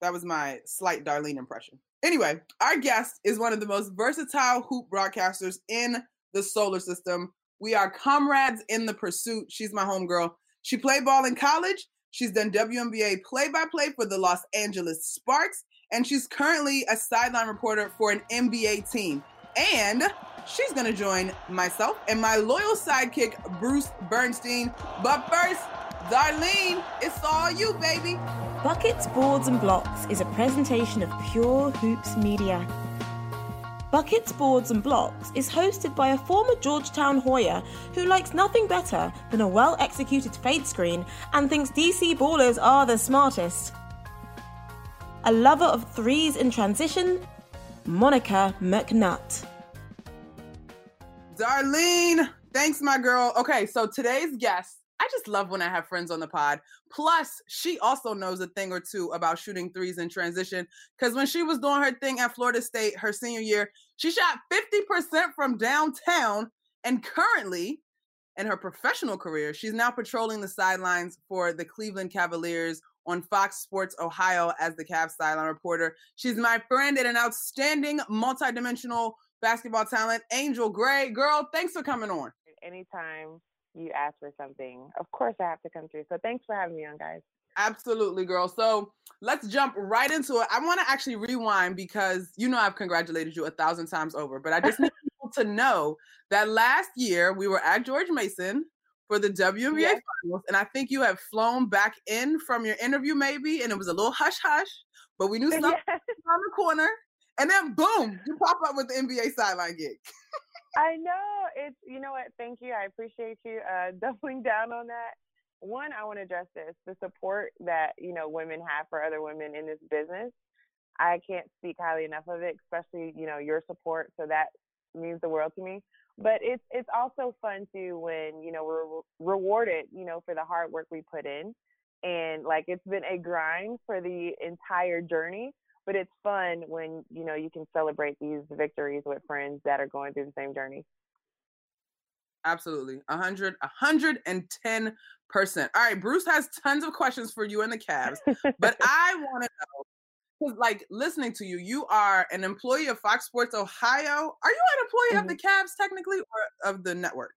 That was my slight Darlene impression. Anyway, our guest is one of the most versatile hoop broadcasters in the solar system. We are comrades in the pursuit. She's my homegirl. She played ball in college. She's done WNBA play by play for the Los Angeles Sparks, and she's currently a sideline reporter for an NBA team. And she's going to join myself and my loyal sidekick, Bruce Bernstein. But first, Darlene, it's all you, baby. Buckets, Boards and Blocks is a presentation of Pure Hoops Media. Buckets, Boards and Blocks is hosted by a former Georgetown Hoya who likes nothing better than a well executed fade screen and thinks DC ballers are the smartest. A lover of threes in transition, Monica McNutt. Darlene, thanks, my girl. Okay, so today's guest I just love when I have friends on the pod. Plus, she also knows a thing or two about shooting threes in transition. Because when she was doing her thing at Florida State her senior year, she shot 50% from downtown. And currently, in her professional career, she's now patrolling the sidelines for the Cleveland Cavaliers on Fox Sports Ohio as the Cavs sideline reporter. She's my friend and an outstanding multidimensional basketball talent, Angel Gray. Girl, thanks for coming on. Anytime you ask for something, of course I have to come through. So thanks for having me on, guys. Absolutely, girl. So let's jump right into it. I want to actually rewind because you know I've congratulated you a thousand times over, but I just need people to know that last year we were at George Mason for the WNBA yes. finals, and I think you have flown back in from your interview, maybe, and it was a little hush hush, but we knew something yes. around the corner, and then boom, you pop up with the NBA sideline gig. I know it's you know what. Thank you. I appreciate you uh, doubling down on that. One, I want to address this: the support that you know women have for other women in this business. I can't speak highly enough of it, especially you know your support. So that means the world to me. But it's it's also fun too when you know we're re- rewarded you know for the hard work we put in, and like it's been a grind for the entire journey but it's fun when you know you can celebrate these victories with friends that are going through the same journey. Absolutely. 100 110 percent. All right bruce has tons of questions for you and the Cavs but i want to know like listening to you you are an employee of fox sports ohio. Are you an employee mm-hmm. of the Cavs technically or of the network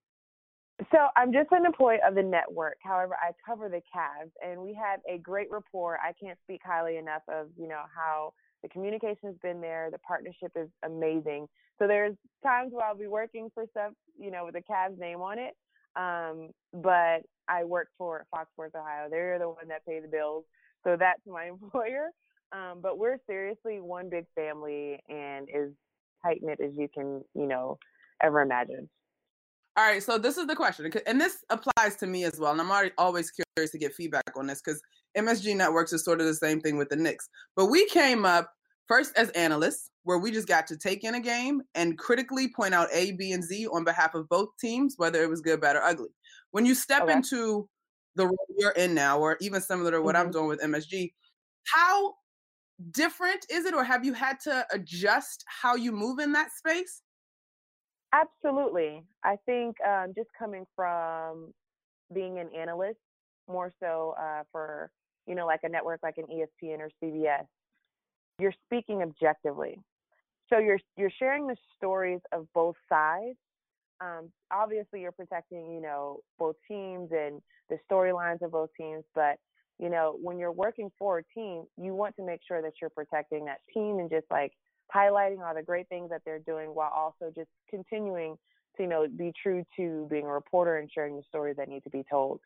so I'm just an employee of the network. However, I cover the Cavs, and we have a great rapport. I can't speak highly enough of you know how the communication has been there. The partnership is amazing. So there's times where I'll be working for stuff you know with the Cavs name on it, um, but I work for Fox Sports Ohio. They're the one that pay the bills, so that's my employer. Um, but we're seriously one big family and as tight knit as you can you know ever imagine. All right, so this is the question, and this applies to me as well. And I'm already always curious to get feedback on this because MSG Networks is sort of the same thing with the Knicks. But we came up first as analysts, where we just got to take in a game and critically point out A, B, and Z on behalf of both teams, whether it was good, bad, or ugly. When you step okay. into the role you're in now, or even similar to what mm-hmm. I'm doing with MSG, how different is it, or have you had to adjust how you move in that space? Absolutely. I think um, just coming from being an analyst, more so uh, for you know like a network like an ESPN or CBS, you're speaking objectively. So you're you're sharing the stories of both sides. Um, obviously, you're protecting you know both teams and the storylines of both teams, but you know when you're working for a team, you want to make sure that you're protecting that team and just like highlighting all the great things that they're doing while also just continuing to you know be true to being a reporter and sharing the stories that need to be told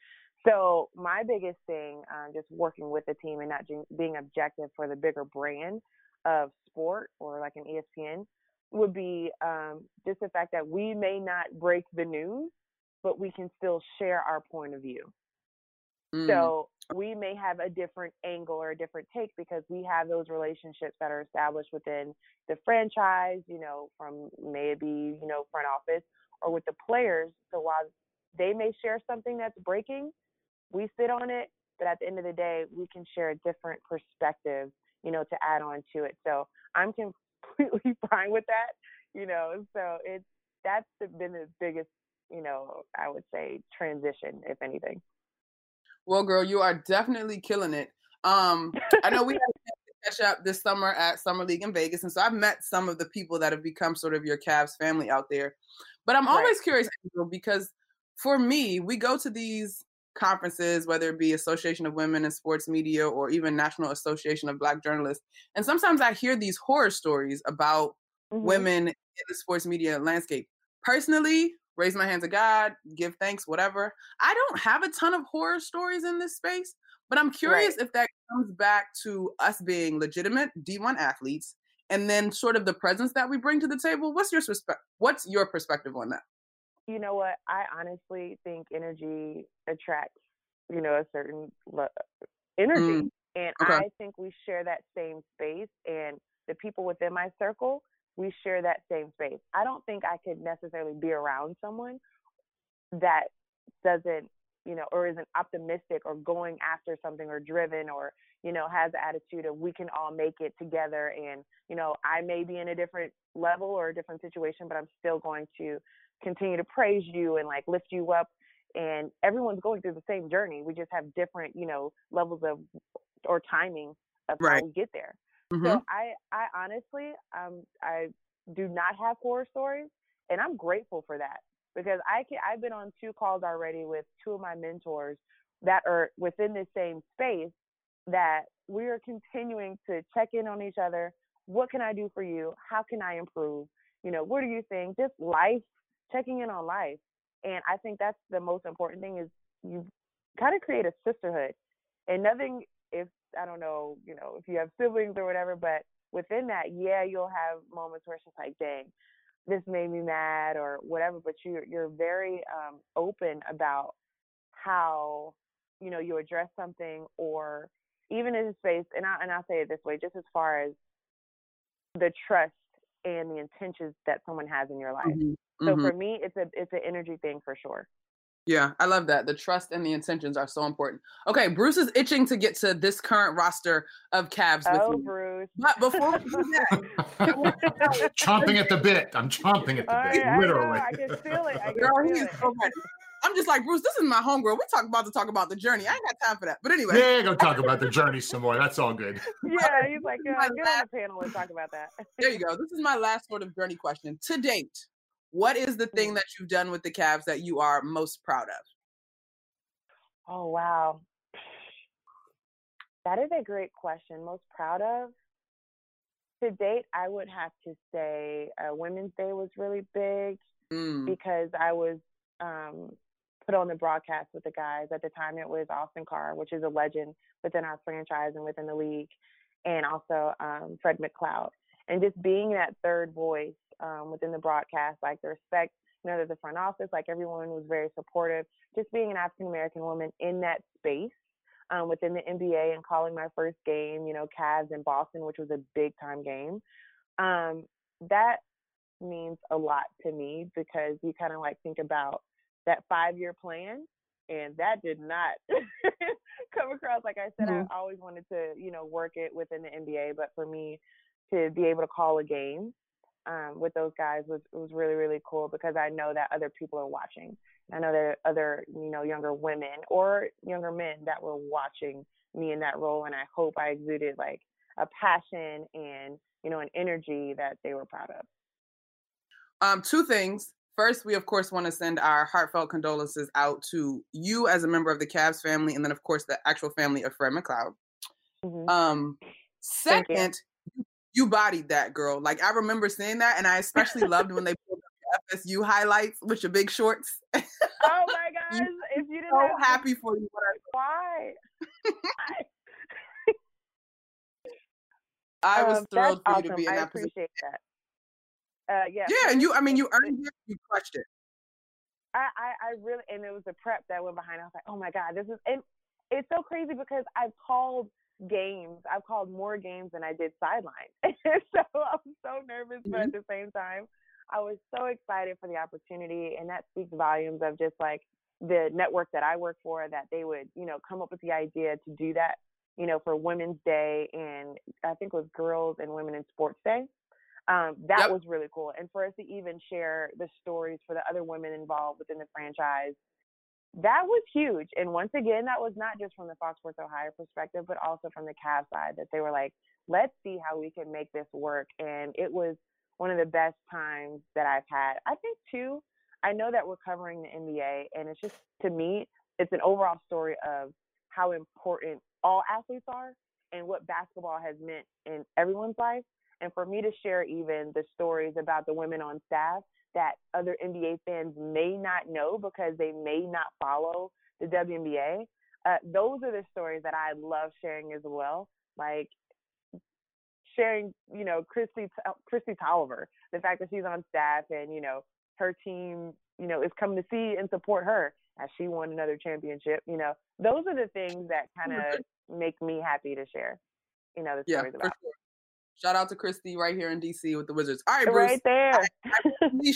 so my biggest thing um, just working with the team and not being objective for the bigger brand of sport or like an espn would be um, just the fact that we may not break the news but we can still share our point of view mm. so we may have a different angle or a different take because we have those relationships that are established within the franchise, you know, from maybe, you know, front office or with the players. So while they may share something that's breaking, we sit on it, but at the end of the day, we can share a different perspective, you know, to add on to it. So I'm completely fine with that, you know. So it's that's been the biggest, you know, I would say transition, if anything. Well, girl, you are definitely killing it. Um, I know we had to catch up this summer at Summer League in Vegas, and so I've met some of the people that have become sort of your Cavs family out there. But I'm always right. curious because for me, we go to these conferences, whether it be Association of Women in Sports Media or even National Association of Black Journalists, and sometimes I hear these horror stories about mm-hmm. women in the sports media landscape. Personally, raise my hands to God, give thanks, whatever. I don't have a ton of horror stories in this space, but I'm curious right. if that comes back to us being legitimate D1 athletes and then sort of the presence that we bring to the table. What's your perspe- what's your perspective on that? You know what? I honestly think energy attracts, you know, a certain le- energy. Mm. And okay. I think we share that same space and the people within my circle we share that same space. I don't think I could necessarily be around someone that doesn't, you know, or isn't optimistic or going after something or driven or, you know, has the attitude of we can all make it together. And, you know, I may be in a different level or a different situation, but I'm still going to continue to praise you and like lift you up. And everyone's going through the same journey. We just have different, you know, levels of or timing of right. how we get there. Mm-hmm. So I, I honestly, um, I do not have horror stories, and I'm grateful for that because I can. I've been on two calls already with two of my mentors that are within the same space that we are continuing to check in on each other. What can I do for you? How can I improve? You know, what do you think? Just life, checking in on life. And I think that's the most important thing is you kind of create a sisterhood. And nothing if I don't know, you know, if you have siblings or whatever, but within that, yeah, you'll have moments where it's just like, dang, this made me mad or whatever, but you're you're very um open about how, you know, you address something or even in space and I and I'll say it this way, just as far as the trust and the intentions that someone has in your life. Mm-hmm. So mm-hmm. for me it's a it's an energy thing for sure. Yeah, I love that. The trust and the intentions are so important. Okay, Bruce is itching to get to this current roster of Cavs with oh, me. Bruce. But before we do that, chomping at the bit. I'm chomping at the oh, bit, yeah, literally. I, I, can feel it. I can Girl, feel it. So I'm just like Bruce. This is my homegirl. We talk about to talk about the journey. I ain't got time for that. But anyway, yeah, go talk about the journey some more. That's all good. Yeah, he's like, yeah, get on the panel and talk about that. there you go. This is my last sort of journey question to date. What is the thing mm. that you've done with the Cavs that you are most proud of? Oh, wow. That is a great question. Most proud of? To date, I would have to say uh, Women's Day was really big mm. because I was um, put on the broadcast with the guys. At the time, it was Austin Carr, which is a legend within our franchise and within the league, and also um, Fred McLeod. And just being that third voice um, within the broadcast, like the respect, you know, that the front office, like everyone was very supportive. Just being an African American woman in that space um, within the NBA and calling my first game, you know, Cavs in Boston, which was a big time game. Um, that means a lot to me because you kind of like think about that five year plan and that did not come across like i said mm-hmm. i always wanted to you know work it within the nba but for me to be able to call a game um, with those guys was was really really cool because I know that other people are watching. I know there are other you know younger women or younger men that were watching me in that role, and I hope I exuded like a passion and you know an energy that they were proud of. Um, two things. First, we of course want to send our heartfelt condolences out to you as a member of the Cavs family, and then of course the actual family of Fred McLeod. Mm-hmm. Um, second, you bodied that girl. Like I remember seeing that, and I especially loved when they pulled up the FSU highlights with your big shorts. oh my gosh! if you didn't, so happy for you. Why? I was um, thrilled for awesome. you to be in I that appreciate position. that. Uh, yeah. Yeah, and you. I mean, you earned it. You crushed it. I, I, I really, and it was the prep that went behind. I was like, oh my god, this is, and it's so crazy because I've called games. I've called more games than I did sidelines. so I'm so nervous, but at mm-hmm. the same time, I was so excited for the opportunity, and that speaks volumes of just like the network that I work for that they would, you know, come up with the idea to do that, you know, for Women's Day and I think it was Girls and Women in Sports Day. Um, that yep. was really cool. And for us to even share the stories for the other women involved within the franchise, that was huge. And once again, that was not just from the Fox Sports Ohio perspective, but also from the Cavs side that they were like, let's see how we can make this work. And it was one of the best times that I've had. I think too, I know that we're covering the NBA, and it's just to me, it's an overall story of how important all athletes are and what basketball has meant in everyone's life. And for me to share even the stories about the women on staff that other NBA fans may not know because they may not follow the WNBA, uh, those are the stories that I love sharing as well. Like sharing, you know, Kristi Kristi Toliver, the fact that she's on staff and you know her team, you know, is coming to see and support her as she won another championship. You know, those are the things that kind of make me happy to share. You know, the stories yeah, about. Sure. Shout out to Kristi right here in DC with the Wizards. All right, Bruce. Right there. I, I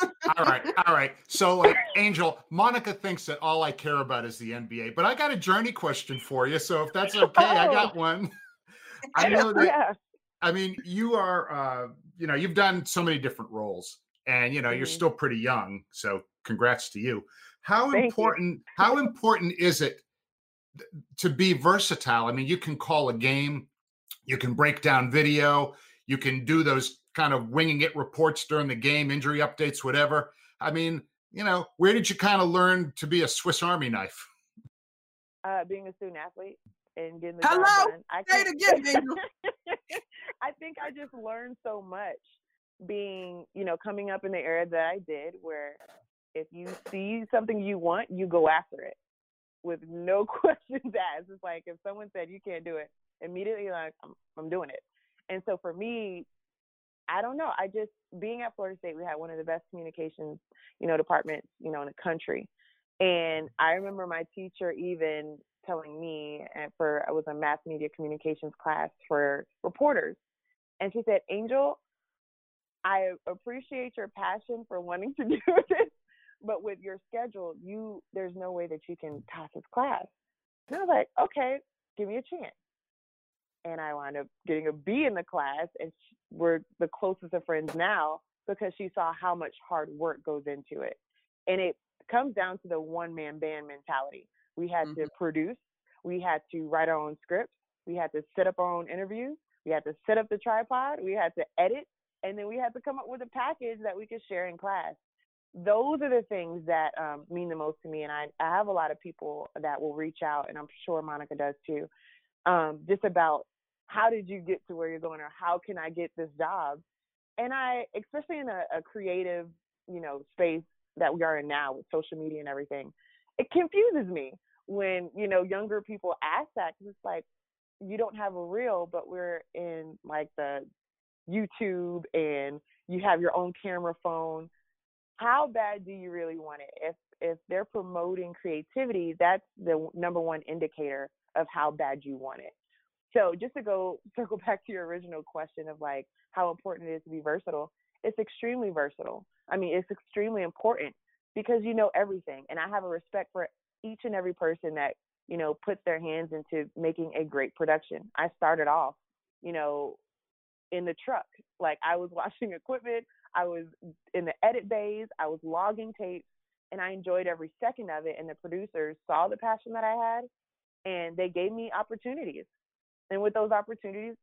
all right, all right. So, like, Angel, Monica thinks that all I care about is the NBA, but I got a journey question for you. So, if that's okay, oh. I got one. I know that. Yeah. I mean, you are, uh, you know, you've done so many different roles, and you know, mm-hmm. you're still pretty young. So, congrats to you. How Thank important? You. How important is it to be versatile? I mean, you can call a game, you can break down video, you can do those kind of winging it reports during the game, injury updates, whatever. I mean, you know, where did you kind of learn to be a Swiss Army knife? Uh, being a student athlete and getting the Hello? job done. I Say it again, I think I just learned so much being, you know, coming up in the era that I did where if you see something you want, you go after it with no questions asked. It's like if someone said you can't do it, immediately like I'm, I'm doing it. And so for me, I don't know. I just being at Florida State, we had one of the best communications, you know, departments, you know, in the country. And I remember my teacher even telling me for I was a mass media communications class for reporters, and she said, "Angel, I appreciate your passion for wanting to do this, but with your schedule, you there's no way that you can pass this class." And I was like, "Okay, give me a chance." And I wound up getting a B in the class, and we're the closest of friends now because she saw how much hard work goes into it, and it comes down to the one man band mentality we had mm-hmm. to produce. We had to write our own scripts. We had to set up our own interviews. We had to set up the tripod. We had to edit. And then we had to come up with a package that we could share in class. Those are the things that um, mean the most to me. And I, I have a lot of people that will reach out, and I'm sure Monica does too, um, just about how did you get to where you're going or how can I get this job? And I, especially in a, a creative, you know, space that we are in now with social media and everything, it confuses me when you know younger people ask that because it's like you don't have a reel, but we're in like the YouTube and you have your own camera phone. How bad do you really want it? If if they're promoting creativity, that's the number one indicator of how bad you want it. So just to go circle back to your original question of like how important it is to be versatile, it's extremely versatile. I mean, it's extremely important because you know everything. And I have a respect for each and every person that you know puts their hands into making a great production. I started off, you know, in the truck. Like I was washing equipment, I was in the edit bays, I was logging tapes, and I enjoyed every second of it. And the producers saw the passion that I had, and they gave me opportunities. And with those opportunities,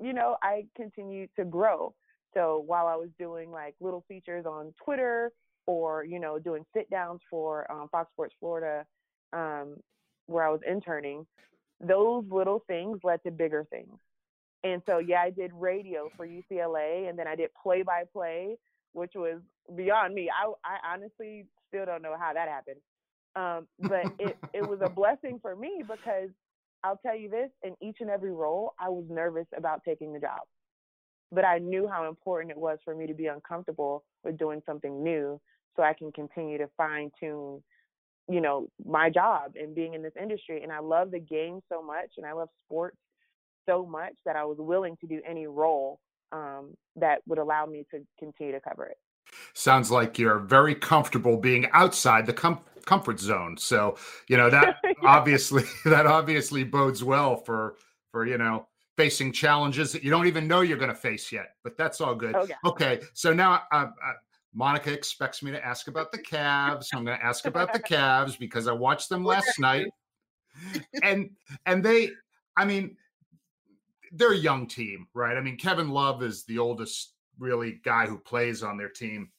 you know, I continued to grow. So while I was doing like little features on Twitter or you know doing sit downs for um, Fox Sports Florida um, where I was interning, those little things led to bigger things. And so, yeah, I did radio for UCLA, and then I did play by play, which was beyond me. I, I honestly still don't know how that happened. Um, but it, it was a blessing for me because I'll tell you this in each and every role, I was nervous about taking the job. But I knew how important it was for me to be uncomfortable with doing something new so I can continue to fine tune you know, my job and being in this industry. And I love the game so much and I love sports so much that I was willing to do any role um, that would allow me to continue to cover it. Sounds like you're very comfortable being outside the com- comfort zone. So, you know, that yeah. obviously that obviously bodes well for for, you know, facing challenges that you don't even know you're going to face yet. But that's all good. Oh, yeah. Okay. So now uh, uh, Monica expects me to ask about the Cavs. I'm going to ask about the Cavs because I watched them last night. And and they I mean they're a young team, right? I mean Kevin Love is the oldest really guy who plays on their team.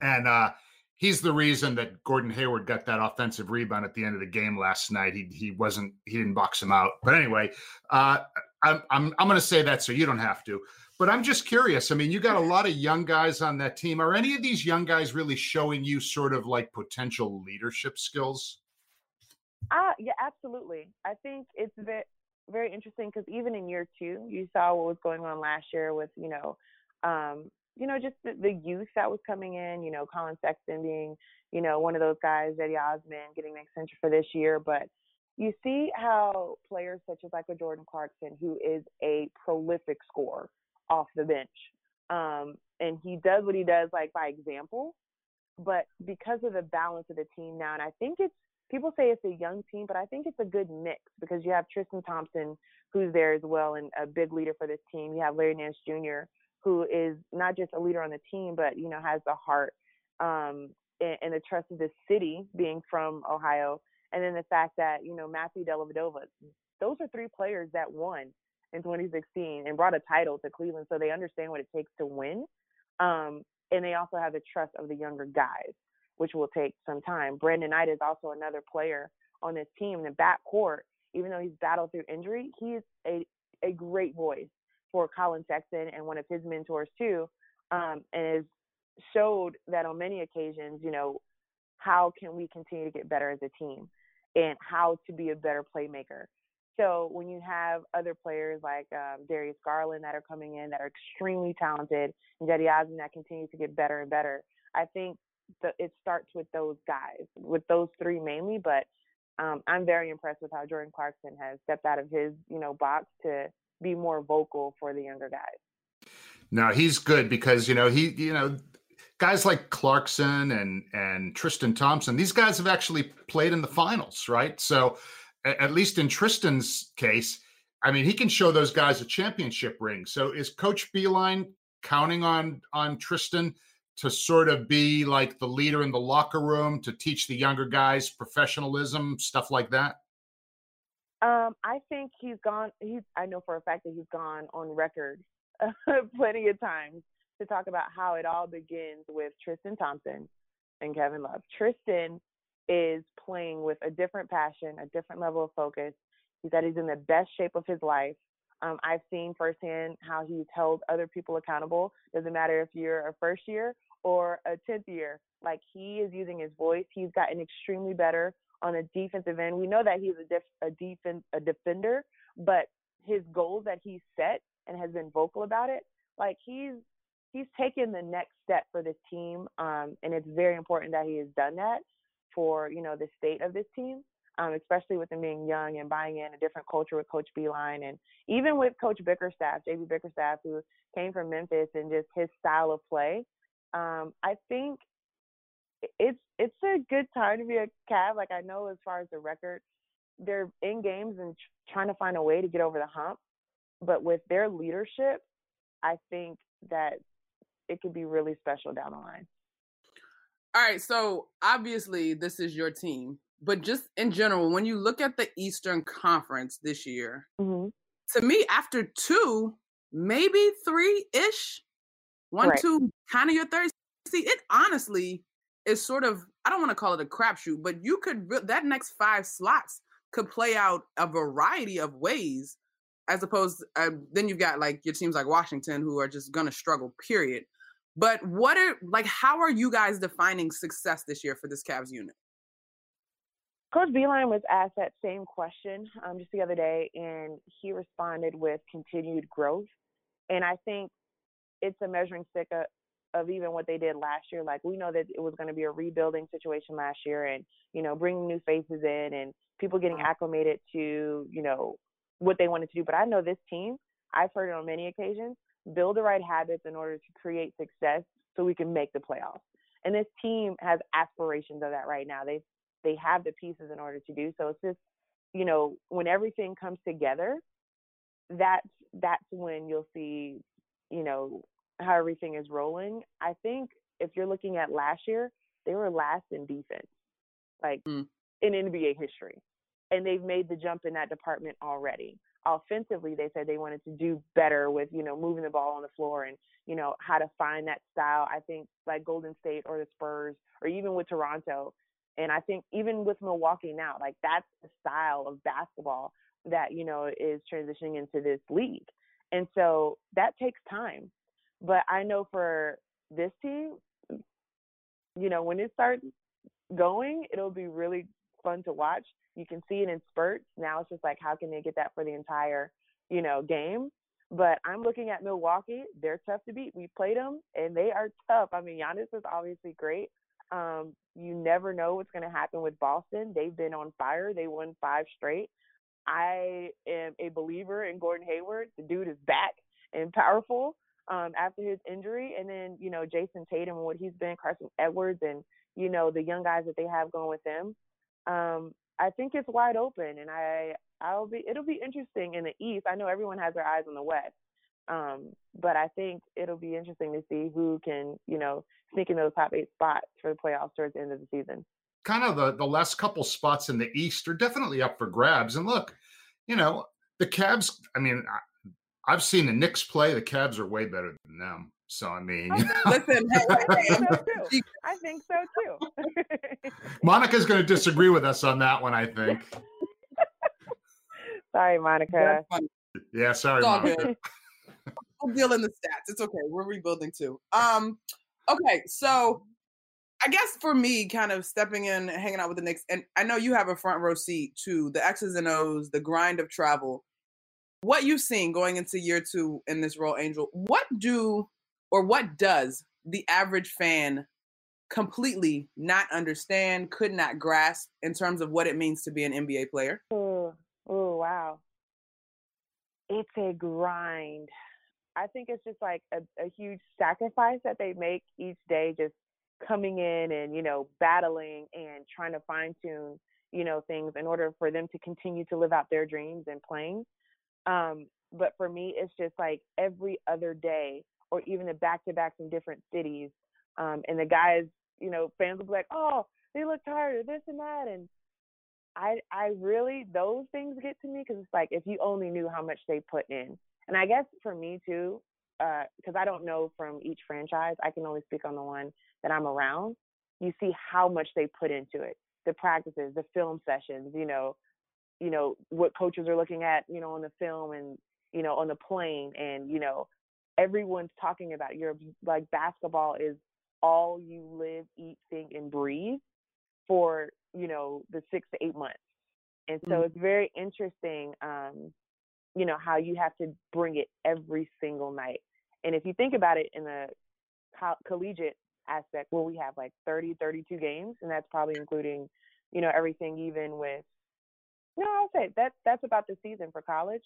And uh he's the reason that Gordon Hayward got that offensive rebound at the end of the game last night. He he wasn't he didn't box him out. But anyway, uh I'm I'm I'm going to say that so you don't have to. But I'm just curious. I mean, you got a lot of young guys on that team. Are any of these young guys really showing you sort of like potential leadership skills? Uh, yeah, absolutely. I think it's very, very interesting because even in year two, you saw what was going on last year with, you know, um, you know, just the, the youth that was coming in, you know, Colin Sexton being, you know, one of those guys, Cedi Osman getting an extension for this year. But you see how players such as like a Jordan Clarkson, who is a prolific scorer, off the bench. Um, and he does what he does like by example. But because of the balance of the team now, and I think it's people say it's a young team, but I think it's a good mix because you have Tristan Thompson who's there as well and a big leader for this team. You have Larry Nance Jr. who is not just a leader on the team, but you know has the heart um, and, and the trust of the city, being from Ohio, and then the fact that you know Matthew Dellavedova. Those are three players that won in 2016 and brought a title to Cleveland, so they understand what it takes to win. Um, and they also have the trust of the younger guys, which will take some time. Brandon Knight is also another player on this team in the backcourt. Even though he's battled through injury, he's a a great voice for Colin Sexton and one of his mentors too, um, and has showed that on many occasions, you know, how can we continue to get better as a team and how to be a better playmaker. So when you have other players like um, Darius Garland that are coming in that are extremely talented, and Cedi Osman that continues to get better and better, I think the, it starts with those guys, with those three mainly. But um, I'm very impressed with how Jordan Clarkson has stepped out of his, you know, box to be more vocal for the younger guys. No, he's good because you know he, you know, guys like Clarkson and and Tristan Thompson, these guys have actually played in the finals, right? So at least in Tristan's case, I mean, he can show those guys a championship ring. So is Coach Beilein counting on on Tristan to sort of be like the leader in the locker room to teach the younger guys professionalism, stuff like that? Um, I think he's gone. He's. I know for a fact that he's gone on record plenty of times to talk about how it all begins with Tristan Thompson and Kevin Love. Tristan is playing with a different passion, a different level of focus. He said he's in the best shape of his life. Um, I've seen firsthand how he's held other people accountable. Doesn't matter if you're a first year or a 10th year. Like he is using his voice. He's gotten extremely better on a defensive end. We know that he's a, def- a defense a defender, but his goals that he's set and has been vocal about it, like he's he's taken the next step for this team, um, and it's very important that he has done that for you know the state of this team, um, especially with them being young and buying in a different culture with Coach Beilein and even with Coach Bickerstaff, JB Bickerstaff, who came from Memphis and just his style of play. Um, I think it's it's a good time to be a Cav. Like I know as far as the record, they're in games and trying to find a way to get over the hump. But with their leadership, I think that it could be really special down the line. All right, so obviously this is your team, but just in general, when you look at the Eastern Conference this year, mm-hmm. to me, after two, maybe three ish, one, right. two, kind of your third. See, it honestly is sort of I don't want to call it a crapshoot, but you could that next five slots could play out a variety of ways, as opposed. Uh, then you've got like your teams like Washington who are just gonna struggle. Period. But what are like how are you guys defining success this year for this Cavs unit? Coach Beilein was asked that same question um, just the other day, and he responded with continued growth. And I think it's a measuring stick of, of even what they did last year. Like we know that it was going to be a rebuilding situation last year, and you know, bringing new faces in and people getting mm-hmm. acclimated to you know what they wanted to do. But I know this team. I've heard it on many occasions. Build the right habits in order to create success, so we can make the playoffs. And this team has aspirations of that right now. They they have the pieces in order to do so. It's just you know when everything comes together, that's that's when you'll see you know how everything is rolling. I think if you're looking at last year, they were last in defense, like mm. in NBA history. And they've made the jump in that department already. Offensively, they said they wanted to do better with, you know, moving the ball on the floor and, you know, how to find that style. I think like Golden State or the Spurs or even with Toronto. And I think even with Milwaukee now, like that's the style of basketball that, you know, is transitioning into this league. And so that takes time. But I know for this team, you know, when it starts going, it'll be really fun to watch. You can see it in spurts. Now it's just like, how can they get that for the entire, you know, game? But I'm looking at Milwaukee. They're tough to beat. We played them, and they are tough. I mean, Giannis is obviously great. Um, you never know what's going to happen with Boston. They've been on fire. They won five straight. I am a believer in Gordon Hayward. The dude is back and powerful um, after his injury. And then, you know, Jayson Tatum and what he's been, Carson Edwards, and, you know, the young guys that they have going with them. Um, I think it's wide open, and I I'll be it'll be interesting in the East. I know everyone has their eyes on the West, um, but I think it'll be interesting to see who can you know sneak in those top eight spots for the playoffs towards the end of the season. Kind of the the last couple spots in the East are definitely up for grabs. And look, you know the Cavs. I mean, I've seen the Knicks play. The Cavs are way better than them. So I mean, listen, I think so too. I think so too. Monica's going to disagree with us on that one. I think. sorry, Monica. Yeah, sorry, Monica. We'll deal in the stats. It's okay. We're rebuilding too. Um, okay, so I guess for me, kind of stepping in, hanging out with the Knicks, and I know you have a front row seat to the X's and O's, the grind of travel what you've seen going into year two in this role, Angel, what do or what does the average fan completely not understand, could not grasp in terms of what it means to be an NBA player? Oh, oh wow. It's a grind. I think it's just like a, a huge sacrifice that they make each day, just coming in and, you know, battling and trying to fine tune, you know, things in order for them to continue to live out their dreams and playing. Um, but for me, it's just like every other day, or even the back to backs in different cities. Um, and the guys, you know, fans will be like, "Oh, they look tired," or this and that, and I, I really those things get to me because it's like if you only knew how much they put in. And I guess for me too, because uh, I don't know from each franchise, I can only speak on the one that I'm around. You see how much they put into it, the practices, the film sessions, you know, you know what coaches are looking at you know on the film and you know on the plane and you know everyone's talking about your like basketball is all you live eat think and breathe for you know the six to eight months and so mm-hmm. it's very interesting um you know how you have to bring it every single night and if you think about it in the co- collegiate aspect where we have like 30 32 games and that's probably including you know everything even with no, I'll say that that's about the season for college.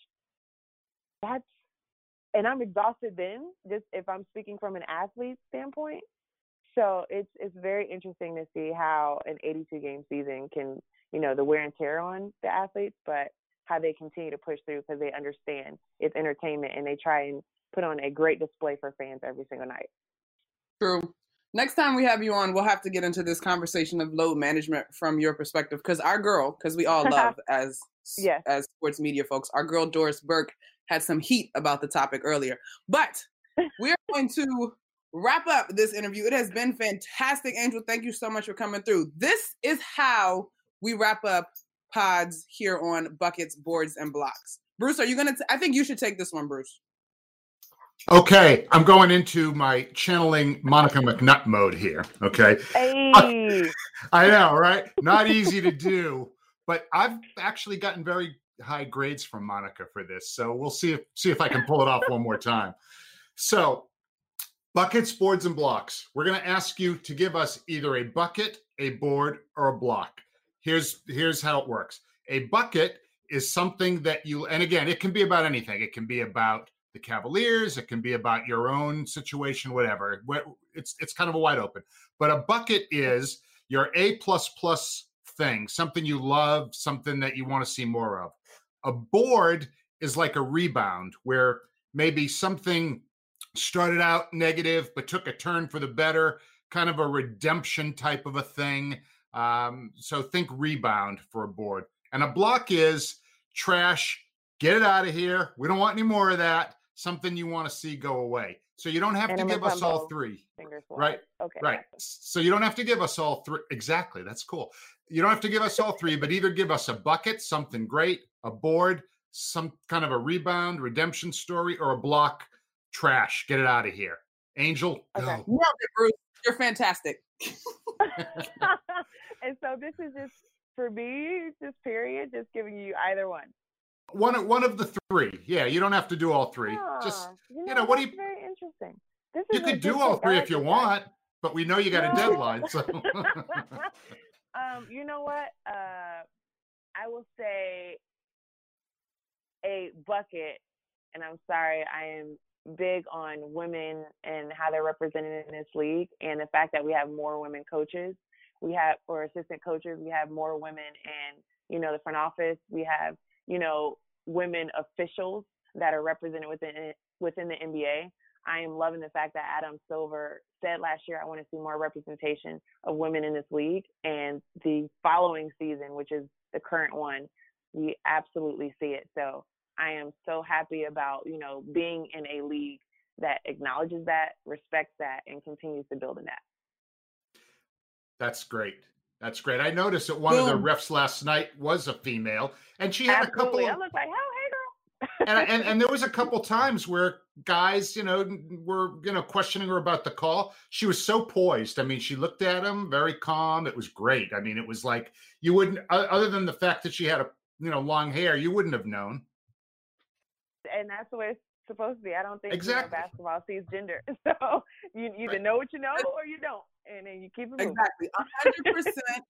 That's and I'm exhausted then, just if I'm speaking from an athlete standpoint. So it's it's very interesting to see how an 82 game season can, you know, the wear and tear on the athletes, but how they continue to push through because they understand it's entertainment and they try and put on a great display for fans every single night. True next time we have you on, we'll have to get into this conversation of load management from your perspective. Because our girl, because we all love as yes. as sports media folks, our girl Doris Burke had some heat about the topic earlier. But we're going to wrap up this interview. It has been fantastic, Angel. Thank you so much for coming through. This is how we wrap up pods here on buckets, boards, and blocks. Bruce, are you gonna? T- I think you should take this one, Bruce. Okay, I'm going into my channeling Monica McNutt mode here. Okay. Hey. I know, right? Not easy to do, but I've actually gotten very high grades from Monica for this. So we'll see if see if I can pull it off one more time. So Buckets, boards, and blocks. We're going to ask you to give us either a bucket, a board, or a block. Here's here's how it works. A bucket is something that you and again, it can be about anything. It can be about the Cavaliers, it can be about your own situation, whatever. It's it's kind of a wide open. But a bucket is your A plus plus thing, something you love, something that you want to see more of. A board is like a rebound where maybe something started out negative but took a turn for the better, kind of a redemption type of a thing. Um, so think rebound for a board. And a block is trash, get it out of here. We don't want any more of that. Something you want to see go away. So you don't have and to give us all three. Right. Okay. Right. So you don't have to give us all three. Exactly. That's cool. You don't have to give us all three, but either give us a bucket, something great, a board, some kind of a rebound, redemption story, or a block, trash. Get it out of here. Angel, okay. go. Bruce. You're fantastic. so this is just for me, just period, just giving you either one. One one of the three. Yeah, you don't have to do all three. just you know, you know what do you very interesting. This you could do all three if you want, but we know you got no. a deadline. So um, you know what? Uh I will say a bucket, and I'm sorry, I am big on women and how they're represented in this league and the fact that we have more women coaches we have for assistant coaches we have more women in you know the front office. We have you know women officials that are represented within within the NBA I am loving the fact that Adam Silver said last year I want to see more representation of women in this league and the following season which is the current one we absolutely see it. So I am so happy about, you know, being in a league that acknowledges that, respects that, and continues to build in that. That's great. That's great. I noticed that one Boom. of the refs last night was a female, and she had Absolutely. a couple. Of, I look like, oh, hey, girl. and, and and there was a couple times where guys, you know, were you know questioning her about the call. She was so poised. I mean, she looked at him very calm. It was great. I mean, it was like you wouldn't, other than the fact that she had a you know long hair, you wouldn't have known and that's the way it's supposed to be. I don't think exactly. you know, basketball sees gender. So you either know what you know or you don't, and then you keep it. Exactly, hundred percent.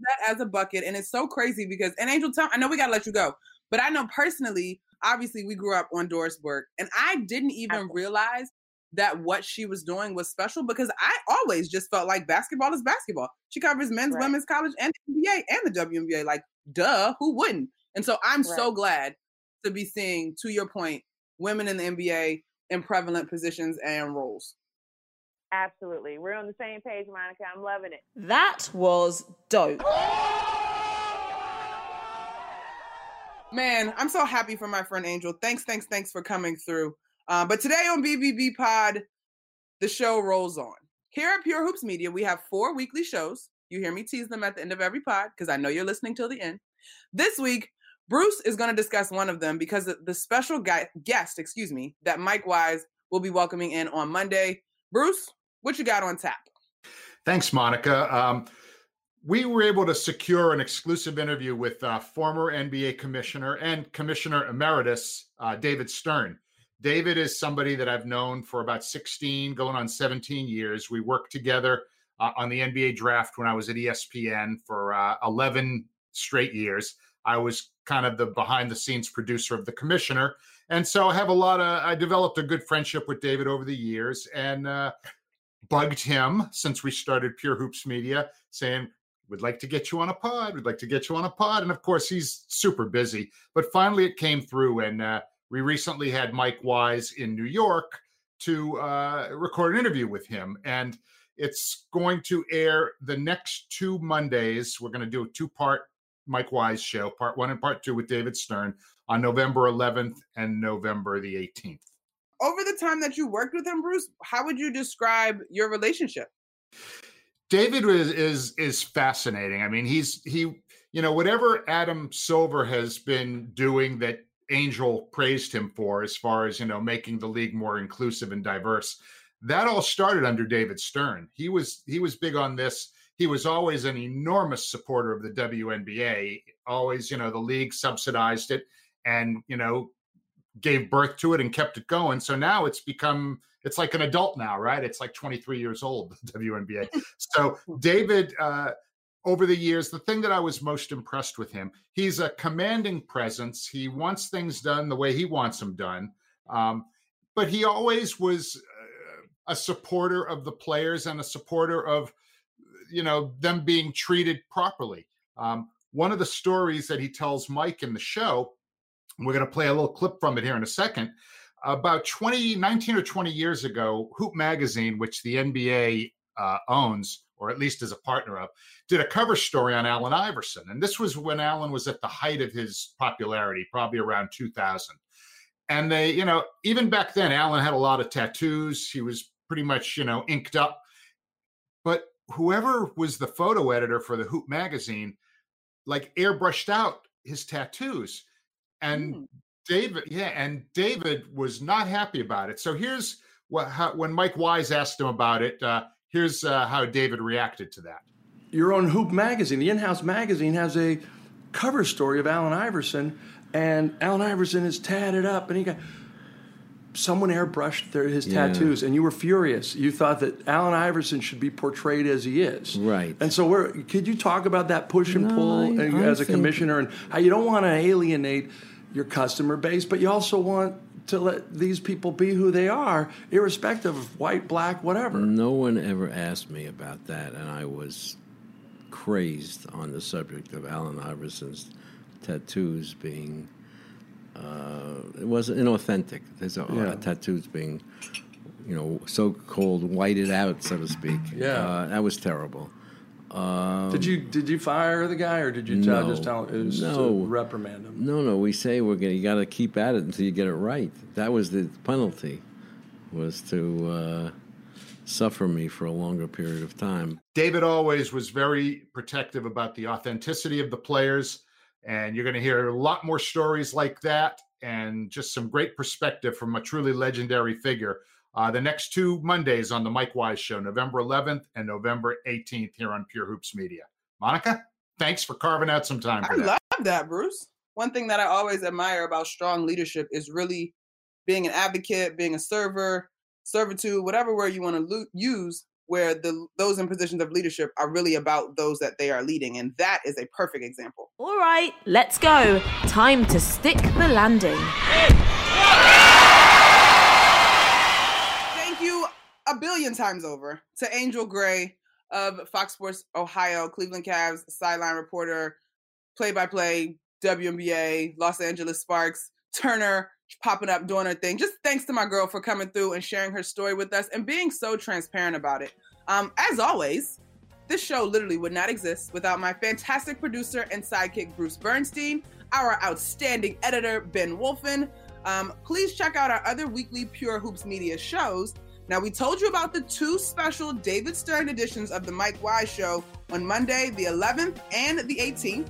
That as a bucket, and it's so crazy because and Angel, tell I know we gotta let you go, but I know personally, obviously, we grew up on Doris Burke, and I didn't even realize that what she was doing was special because I always just felt like basketball is basketball. She covers men's, right. women's, college, and the NBA and the WNBA. Like, duh, who wouldn't? And so I'm right. so glad to be seeing, to your point, women in the NBA in prevalent positions and roles. Absolutely. We're on the same page, Monica. I'm loving it. That was dope. Man, I'm so happy for my friend Angel. Thanks, thanks, thanks for coming through. Uh, but today on BBB Pod, the show rolls on. Here at Pure Hoops Media, we have four weekly shows. You hear me tease them at the end of every pod because I know you're listening till the end. This week, Bruce is going to discuss one of them because the special guy, guest, excuse me, that Mike Wise will be welcoming in on Monday. Bruce, what you got on tap? Thanks, Monica. Um, we were able to secure an exclusive interview with uh, former NBA commissioner and commissioner emeritus uh, David Stern. David is somebody that I've known for about 16, going on 17 years. We worked together uh, on the NBA draft when I was at ESPN for uh, 11 straight years. I was kind of the behind the scenes producer of the commissioner. And so I have a lot of, I developed a good friendship with David over the years and uh, bugged him since we started Pure Hoops Media saying, We'd like to get you on a pod. We'd like to get you on a pod. And of course, he's super busy. But finally, it came through. And uh, we recently had Mike Wise in New York to uh, record an interview with him. And it's going to air the next two Mondays. We're going to do a two part Mike Wise show, part one and part two with David Stern on November 11th and November the 18th. Over the time that you worked with him, Bruce, how would you describe your relationship? David is is is fascinating. I mean, he's he, you know, whatever Adam Silver has been doing that Angel praised him for, as far as you know, making the league more inclusive and diverse. That all started under David Stern. He was he was big on this he was always an enormous supporter of the WNBA. Always, you know, the league subsidized it and, you know, gave birth to it and kept it going. So now it's become it's like an adult now, right? It's like 23 years old, the WNBA. so David, uh, over the years, the thing that I was most impressed with him, he's a commanding presence. He wants things done the way he wants them done. Um, but he always was uh, a supporter of the players and a supporter of, you know, them being treated properly. Um, one of the stories that he tells Mike in the show, we're going to play a little clip from it here in a second. About 20, 19 or 20 years ago, Hoop Magazine, which the NBA uh, owns, or at least is a partner of, did a cover story on Allen Iverson. And this was when Allen was at the height of his popularity, probably around 2000. And they, you know, even back then, Allen had a lot of tattoos. He was pretty much, you know, inked up. But whoever was the photo editor for the Hoop magazine, like airbrushed out his tattoos. And mm. David, yeah, and David was not happy about it. So here's what how, when Mike Wise asked him about it. Uh, here's uh, how David reacted to that. Your own Hoop magazine, the in-house magazine, has a cover story of Allen Iverson, and Allen Iverson is tatted up, and he got someone airbrushed their, his yeah. tattoos, and you were furious. You thought that Allen Iverson should be portrayed as he is, right? And so, where could you talk about that push and no, pull I, I as a commissioner, and how you don't want to alienate your customer base, but you also want to let these people be who they are, irrespective of white, black, whatever. No one ever asked me about that, and I was crazed on the subject of Allen Iverson's tattoos being. Uh, it was inauthentic. There's a, yeah. uh, tattoos being, you know, so-called whited out, so to speak. Yeah, uh, that was terrible. Um, did you did you fire the guy or did you tell, no, just tell him no, reprimand him? No, no. We say we're gonna you got to keep at it until you get it right. That was the penalty, was to uh, suffer me for a longer period of time. David always was very protective about the authenticity of the players, and you're going to hear a lot more stories like that, and just some great perspective from a truly legendary figure uh, the next two Mondays on the Mike Wise Show, November 11th and November 18th here on Pure Hoops Media. Monica, thanks for carving out some time. I that. love that, Bruce. One thing that I always admire about strong leadership is really being an advocate, being a server, servitude, whatever word you want to lo- use, where the those in positions of leadership are really about those that they are leading, and that is a perfect example. All right, let's go. Time to stick the landing. Thank you a billion times over to Angel Gray of Fox Sports Ohio, Cleveland Cavs sideline reporter, play by play, WNBA, Los Angeles Sparks, Turner popping up doing her thing. Just thanks to my girl for coming through and sharing her story with us and being so transparent about it. Um, as always, this show literally would not exist without my fantastic producer and sidekick, Bruce Bernstein, our outstanding editor, Ben Wolfen. Um, please check out our other weekly Pure Hoops Media shows now, we told you about the two special David Stern editions of The Mike Wise Show on Monday, the 11th and the 18th.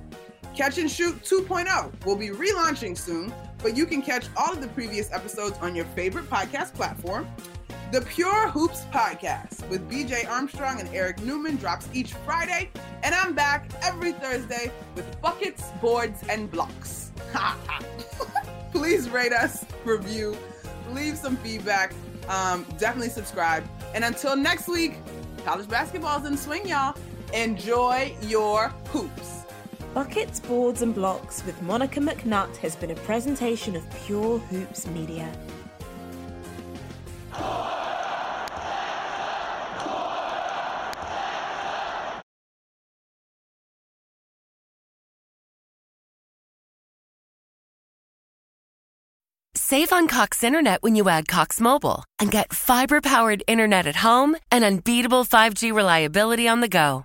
Catch and Shoot 2.0 will be relaunching soon, but you can catch all of the previous episodes on your favorite podcast platform. The Pure Hoops Podcast with BJ Armstrong and Eric Newman drops each Friday, and I'm back every Thursday with buckets, boards, and blocks. Please rate us, review, leave some feedback um, definitely subscribe. And until next week, college basketball's in swing, y'all. Enjoy your hoops. Buckets, Boards, and Blocks with Monica McNutt has been a presentation of Pure Hoops Media. Save on Cox Internet when you add Cox Mobile and get fiber powered internet at home and unbeatable 5G reliability on the go.